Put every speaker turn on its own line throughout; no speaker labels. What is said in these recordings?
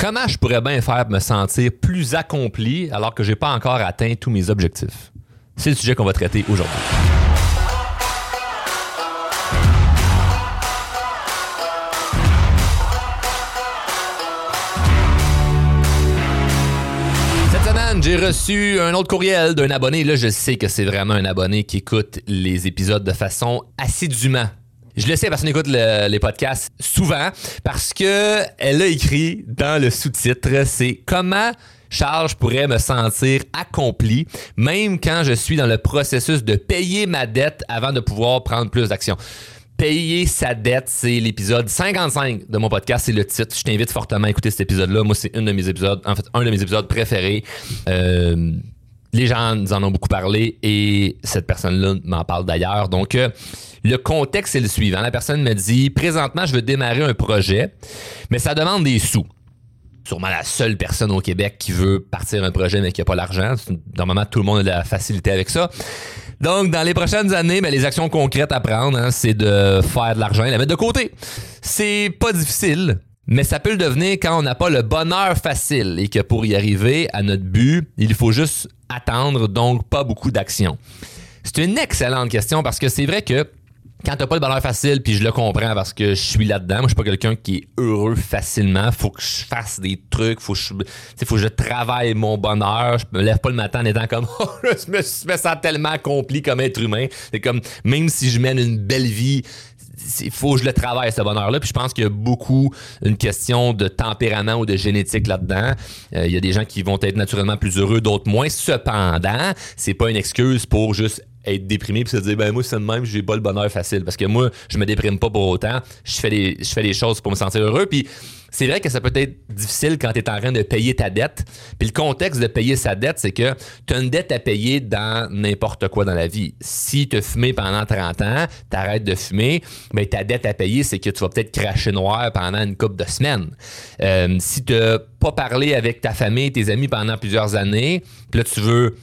Comment je pourrais bien faire me sentir plus accompli alors que j'ai pas encore atteint tous mes objectifs? C'est le sujet qu'on va traiter aujourd'hui. Cette semaine, j'ai reçu un autre courriel d'un abonné. Là, je sais que c'est vraiment un abonné qui écoute les épisodes de façon assidûment. Je le sais parce qu'on écoute le- les podcasts souvent parce que elle a écrit dans le sous-titre, c'est comment Charles je pourrais me sentir accompli même quand je suis dans le processus de payer ma dette avant de pouvoir prendre plus d'action. Payer sa dette, c'est l'épisode 55 de mon podcast, c'est le titre. Je t'invite fortement à écouter cet épisode-là. Moi, c'est un de mes épisodes, en fait, un de mes épisodes préférés. Euh, les gens nous en ont beaucoup parlé et cette personne-là m'en parle d'ailleurs. Donc, euh, le contexte est le suivant. La personne me dit, présentement, je veux démarrer un projet, mais ça demande des sous. Sûrement la seule personne au Québec qui veut partir un projet mais qui n'a pas l'argent. Normalement, tout le monde a de la facilité avec ça. Donc, dans les prochaines années, ben, les actions concrètes à prendre, hein, c'est de faire de l'argent et la mettre de côté. C'est pas difficile, mais ça peut le devenir quand on n'a pas le bonheur facile et que pour y arriver à notre but, il faut juste attendre, donc pas beaucoup d'actions. C'est une excellente question parce que c'est vrai que quand t'as pas le bonheur facile, puis je le comprends parce que je suis là-dedans, moi je suis pas quelqu'un qui est heureux facilement, faut que je fasse des trucs, faut que faut que je travaille mon bonheur, je me lève pas le matin en étant comme oh, je me sens tellement accompli comme être humain, c'est comme même si je mène une belle vie, il faut je le travaille ce bonheur-là. Puis je pense qu'il y a beaucoup une question de tempérament ou de génétique là-dedans. Euh, il y a des gens qui vont être naturellement plus heureux, d'autres moins. Cependant, c'est pas une excuse pour juste être déprimé puis se dire ben moi c'est de même j'ai pas le bonheur facile parce que moi je me déprime pas pour autant je fais des je fais des choses pour me sentir heureux puis c'est vrai que ça peut être difficile quand tu es en train de payer ta dette. Puis le contexte de payer sa dette, c'est que tu as une dette à payer dans n'importe quoi dans la vie. Si tu as fumé pendant 30 ans, tu arrêtes de fumer, ben ta dette à payer, c'est que tu vas peut-être cracher noir pendant une couple de semaines. Euh, si tu pas parlé avec ta famille, tes amis pendant plusieurs années, puis là tu veux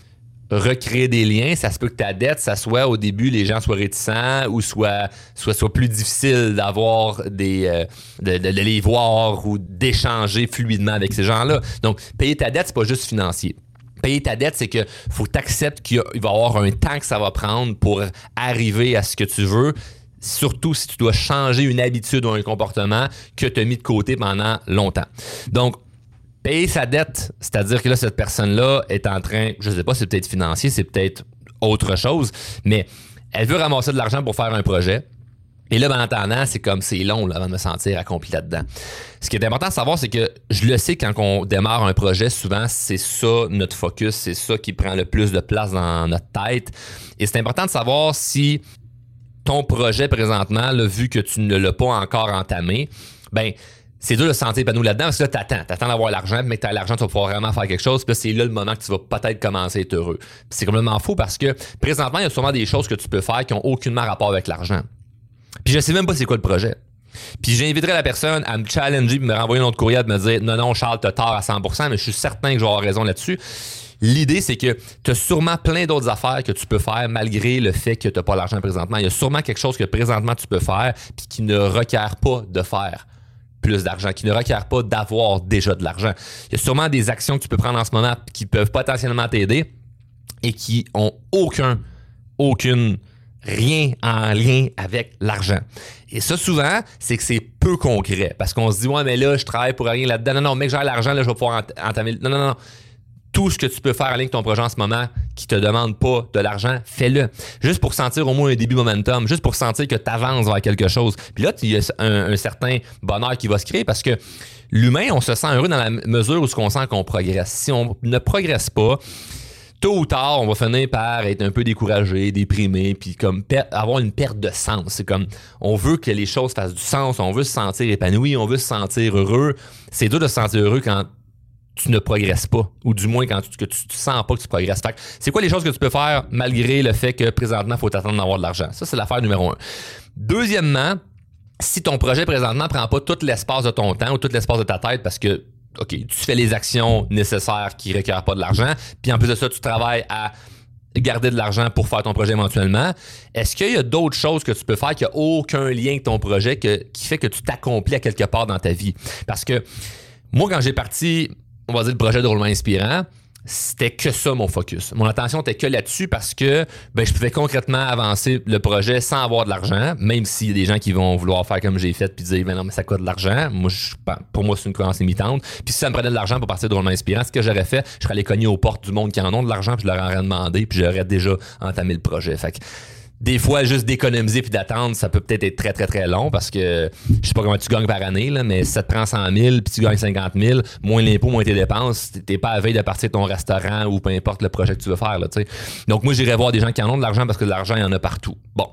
recréer des liens, ça se peut que ta dette, ça soit au début les gens soient réticents ou soit soit, plus difficile d'avoir des euh, de, les voir ou d'échanger fluidement avec ces gens-là. Donc payer ta dette, c'est pas juste financier. Payer ta dette, c'est que faut acceptes qu'il va y avoir un temps que ça va prendre pour arriver à ce que tu veux. Surtout si tu dois changer une habitude ou un comportement que tu as mis de côté pendant longtemps. Donc, payer sa dette, c'est-à-dire que là, cette personne-là est en train, je sais pas, c'est peut-être financier, c'est peut-être autre chose, mais elle veut ramasser de l'argent pour faire un projet. Et là, ben, en attendant, c'est comme c'est long là, avant de me sentir accompli là-dedans. Ce qui est important de savoir, c'est que je le sais quand on démarre un projet, souvent, c'est ça notre focus, c'est ça qui prend le plus de place dans notre tête. Et c'est important de savoir si ton projet présentement, vu que tu ne l'as pas encore entamé, ben c'est dur de se sentir épanoui là-dedans parce que là, t'attends. T'attends d'avoir l'argent, mais t'as l'argent, tu vas pouvoir vraiment faire quelque chose. Puis c'est là le moment que tu vas peut-être commencer à être heureux. C'est complètement faux parce que présentement, il y a sûrement des choses que tu peux faire qui ont aucunement rapport avec l'argent. Puis je sais même pas c'est quoi le projet. Puis j'inviterai la personne à me challenger puis me renvoyer un autre courriel de me dire non, non, Charles, t'as tort à 100%, mais je suis certain que je vais avoir raison là-dessus. L'idée, c'est que tu as sûrement plein d'autres affaires que tu peux faire malgré le fait que tu n'as pas l'argent présentement. Il y a sûrement quelque chose que présentement tu peux faire puis qui ne requiert pas de faire plus d'argent, qui ne requiert pas d'avoir déjà de l'argent. Il y a sûrement des actions que tu peux prendre en ce moment qui peuvent potentiellement t'aider et qui ont aucun, aucune, rien en lien avec l'argent. Et ça, souvent, c'est que c'est peu concret. Parce qu'on se dit, ouais, mais là, je travaille pour rien là-dedans. Non, non, mec, j'ai l'argent, là, je vais pouvoir ent- entamer. Non, non, non. Tout ce que tu peux faire en lien avec ton projet en ce moment qui te demande pas de l'argent, fais-le. Juste pour sentir au moins un début momentum, juste pour sentir que tu avances vers quelque chose. Puis là, il y a un, un certain bonheur qui va se créer parce que l'humain, on se sent heureux dans la mesure où ce qu'on sent qu'on progresse. Si on ne progresse pas, tôt ou tard, on va finir par être un peu découragé, déprimé, puis comme avoir une perte de sens. C'est comme on veut que les choses fassent du sens, on veut se sentir épanoui, on veut se sentir heureux. C'est dur de se sentir heureux quand tu ne progresses pas, ou du moins quand tu, que tu, sens pas que tu progresses. Fait c'est quoi les choses que tu peux faire malgré le fait que présentement, il faut t'attendre d'avoir de l'argent? Ça, c'est l'affaire numéro un. Deuxièmement, si ton projet présentement prend pas tout l'espace de ton temps ou tout l'espace de ta tête parce que OK, tu fais les actions nécessaires qui requièrent pas de l'argent, puis en plus de ça, tu travailles à garder de l'argent pour faire ton projet éventuellement. Est-ce qu'il y a d'autres choses que tu peux faire qui n'ont aucun lien avec ton projet qui fait que tu t'accomplis à quelque part dans ta vie? Parce que Moi, quand j'ai parti, on va dire, le projet de roulement inspirant, c'était que ça mon focus. Mon attention était que là-dessus parce que ben, je pouvais concrètement avancer le projet sans avoir de l'argent, même s'il y a des gens qui vont vouloir faire comme j'ai fait puis dire ben non mais ça coûte de l'argent. Moi je, pour moi c'est une croyance limitante. Puis si ça me prenait de l'argent pour partir drôlement inspirant, ce que j'aurais fait, je serais allé cogner aux portes du monde qui en ont de l'argent puis je leur aurais demandé puis j'aurais déjà entamé le projet. Fait que des fois, juste d'économiser puis d'attendre, ça peut peut-être être très, très, très long parce que je sais pas comment tu gagnes par année, là, mais si ça te prend 100 000 puis tu gagnes 50 000, moins l'impôt, moins tes dépenses, t'es pas à veille de partir de ton restaurant ou peu importe le projet que tu veux faire. Là, Donc, moi, j'irais voir des gens qui en ont de l'argent parce que de l'argent, il y en a partout. Bon,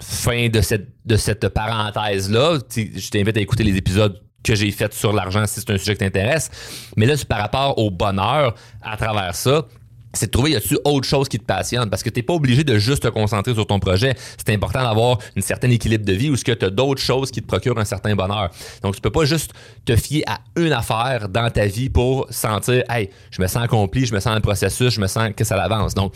fin de cette, de cette parenthèse-là. Je t'invite à écouter les épisodes que j'ai fait sur l'argent si c'est un sujet qui t'intéresse. Mais là, par rapport au bonheur à travers ça c'est de trouver y a-tu autre chose qui te passionne? Parce que tu n'es pas obligé de juste te concentrer sur ton projet. C'est important d'avoir un certain équilibre de vie ou ce que tu as d'autres choses qui te procurent un certain bonheur. Donc tu peux pas juste te fier à une affaire dans ta vie pour sentir hey, je me sens accompli, je me sens dans le processus, je me sens que ça avance. Donc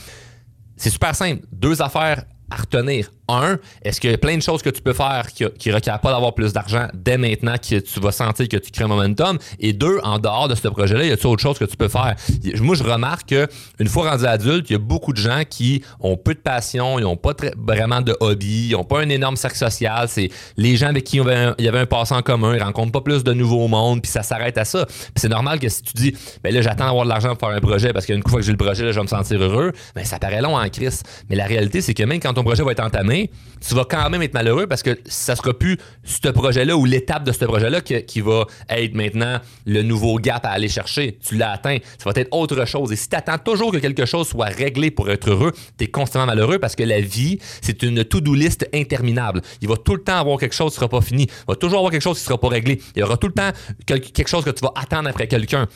c'est super simple, deux affaires à retenir. Un, est-ce qu'il y a plein de choses que tu peux faire qui ne requièrent pas d'avoir plus d'argent dès maintenant que tu vas sentir que tu crées un momentum? Et deux, en dehors de ce projet-là, y a-t-il autre chose que tu peux faire? Moi, je remarque qu'une fois rendu adulte, il y a beaucoup de gens qui ont peu de passion, ils n'ont pas vraiment de hobby, ils n'ont pas un énorme cercle social. C'est les gens avec qui il y avait un passé en commun, ils rencontrent pas plus de nouveaux mondes, puis ça s'arrête à ça. C'est normal que si tu dis, ben là, j'attends d'avoir de l'argent pour faire un projet parce qu'une fois que j'ai le projet, je vais me sentir heureux, ben ça paraît long en crise. Mais la réalité, c'est que même quand ton projet va être entamé, tu vas quand même être malheureux parce que ça sera plus ce projet-là ou l'étape de ce projet-là qui, va être maintenant le nouveau gap à aller chercher. Tu l'as atteint. Ça va être autre chose. Et si tu attends toujours que quelque chose soit réglé pour être heureux, tu es constamment malheureux parce que la vie, c'est une to-do list interminable. Il va tout le temps avoir quelque chose qui sera pas fini. Il va toujours avoir quelque chose qui sera pas réglé. Il y aura tout le temps quelque chose que tu vas attendre après quelqu'un.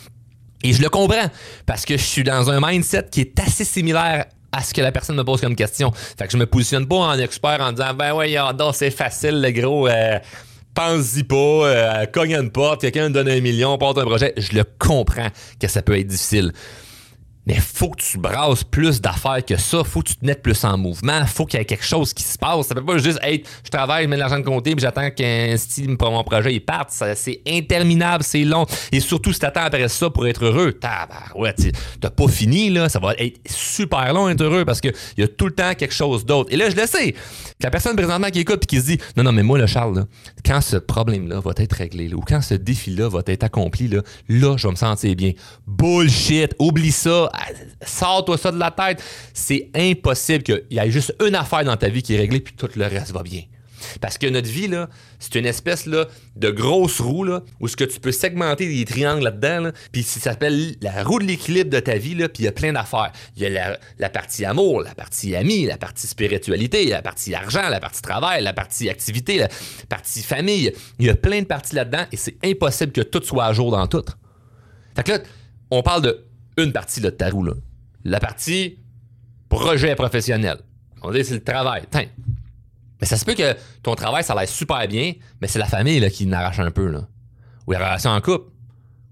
Et je le comprends parce que je suis dans un mindset qui est assez similaire à ce que la personne me pose comme question. Fait que je me positionne pas en expert en disant ben ouais, c'est facile le gros. Euh, pense-y pas, euh, cogne une porte, quelqu'un donne un million, porte un projet. Je le comprends que ça peut être difficile. Mais faut que tu brasses plus d'affaires que ça. Faut que tu te mettes plus en mouvement. Faut qu'il y ait quelque chose qui se passe. Ça peut pas juste être je travaille, je mets de l'argent de côté, puis j'attends qu'un style pour mon projet il parte. C'est interminable, c'est long. Et surtout si t'attends après ça pour être heureux, ouais, t'as pas fini, là. Ça va être super long être heureux parce qu'il y a tout le temps quelque chose d'autre. Et là, je le sais. La personne présentement qui écoute et qui se dit Non, non, mais moi, le Charles, quand ce problème-là va être réglé, ou quand ce défi-là va être accompli, là, là, je vais me sentir bien. Bullshit, oublie ça sors-toi ça de la tête. C'est impossible qu'il y ait juste une affaire dans ta vie qui est réglée, puis tout le reste va bien. Parce que notre vie, c'est une espèce de grosse roue là, où ce que tu peux segmenter des triangles là-dedans, puis ça s'appelle la roue de l'équilibre de ta vie, puis il y a plein d'affaires. Il y a la, partie amour, la partie ami, la partie spiritualité, la partie argent, la partie travail, la partie activité, la partie famille. Il y a plein de parties là-dedans et c'est impossible que tout soit à jour dans tout. Fait que là, on parle de une partie de ta roue. Là. La partie projet professionnel. On dit c'est le travail. Mais ça se peut que ton travail, ça l'air super bien, mais c'est la famille qui n'arrache un peu. Là. Ou la relation en couple,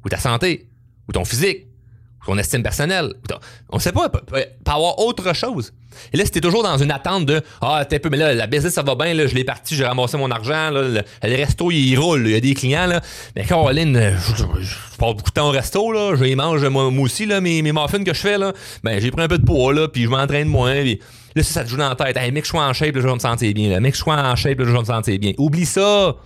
ou ta santé, ou ton physique, ou ton estime personnelle. On sait pas, peut, peut avoir autre chose. Et là, c'était toujours dans une attente de Ah, t'es peu, mais là, la business, ça va bien, là, je l'ai parti, j'ai ramassé mon argent, là, le, resto, il roule, il y a des clients, là. Mais Caroline, je, je, passe beaucoup de temps au resto, là, je les mange moi, aussi, là, mes, mes muffins que je fais, là. Ben, j'ai pris un peu de poids, là, puis je m'entraîne moins, puis là, ça, ça te joue dans la tête. Hey, mec, je suis en shape, là, je vais me sentir bien, là. Mec, je suis en shape, là, je vais me sentir bien. Oublie ça!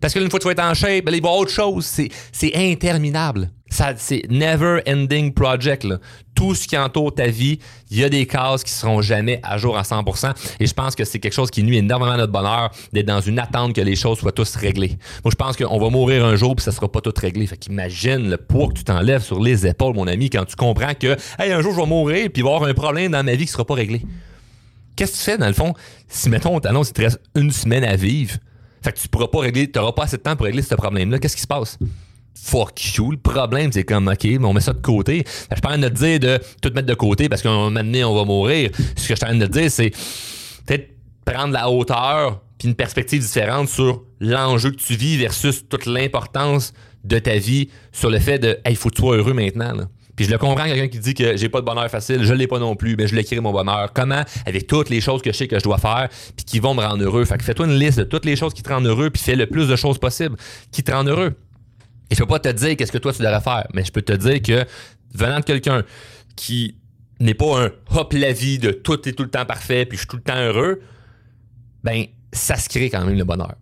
Parce que une fois que tu vas être en shape, ben, il va y avoir autre chose. C'est interminable. C'est never ending project. Tout ce qui entoure ta vie, il y a des cases qui seront jamais à jour à 100%. Et je pense que c'est quelque chose qui nuit énormément à notre bonheur d'être dans une attente que les choses soient tous réglées. Moi, je pense qu'on va mourir un jour puis ça sera pas tout réglé. Fait qu'imagine le poids que tu t'enlèves sur les épaules, mon ami, quand tu comprends que, hey, un jour je vais mourir puis il va y avoir un problème dans ma vie qui sera pas réglé. Qu'est-ce que tu fais dans le fond si, mettons, on t'annonce qu'il te reste une semaine à vivre? Fait que tu pourras pas régler, t'auras pas assez de temps pour régler ce problème-là. Qu'est-ce qui se passe? Fuck you. Le problème, c'est comme, OK, mais on met ça de côté. Je suis pas en train de te dire de tout mettre de côté parce qu'à un moment donné, on va mourir. Ce que je suis en train de te dire, c'est peut-être prendre la hauteur puis une perspective différente sur l'enjeu que tu vis versus toute l'importance de ta vie sur le fait de, hey, faut que tu sois heureux maintenant. Puis je le comprends, quelqu'un qui dit que j'ai pas de bonheur facile, je l'ai pas non plus, mais je l'écris mon bonheur. Comment? Avec toutes les choses que je sais que je dois faire, puis qui vont me rendre heureux. Fait que fais-toi une liste de toutes les choses qui te rendent heureux, puis fais le plus de choses possible qui te rendent heureux. Et je peux pas te dire qu'est-ce que toi tu devrais faire, mais je peux te dire que venant de quelqu'un qui n'est pas un hop la vie de tout est tout le temps parfait puis je suis tout le temps heureux, ben ça se crée quand même le bonheur.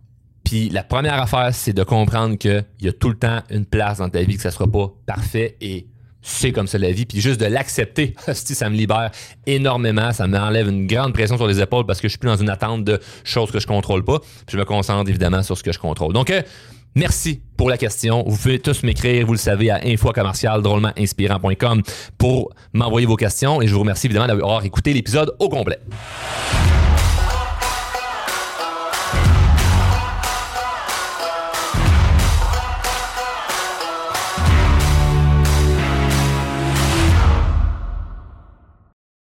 Puis la première affaire, c'est de comprendre qu'il y a tout le temps une place dans ta vie que ça sera pas parfait et c'est comme ça la vie. Puis juste de l'accepter, ça me libère énormément. Ça m'enlève une grande pression sur les épaules parce que je suis plus dans une attente de choses que je contrôle pas. Puis je me concentre évidemment sur ce que je contrôle. Donc, euh, Merci pour la question. Vous pouvez tous m'écrire, vous le savez, à info drôlement inspirant.com pour m'envoyer vos questions et je vous remercie évidemment d'avoir écouté l'épisode au complet.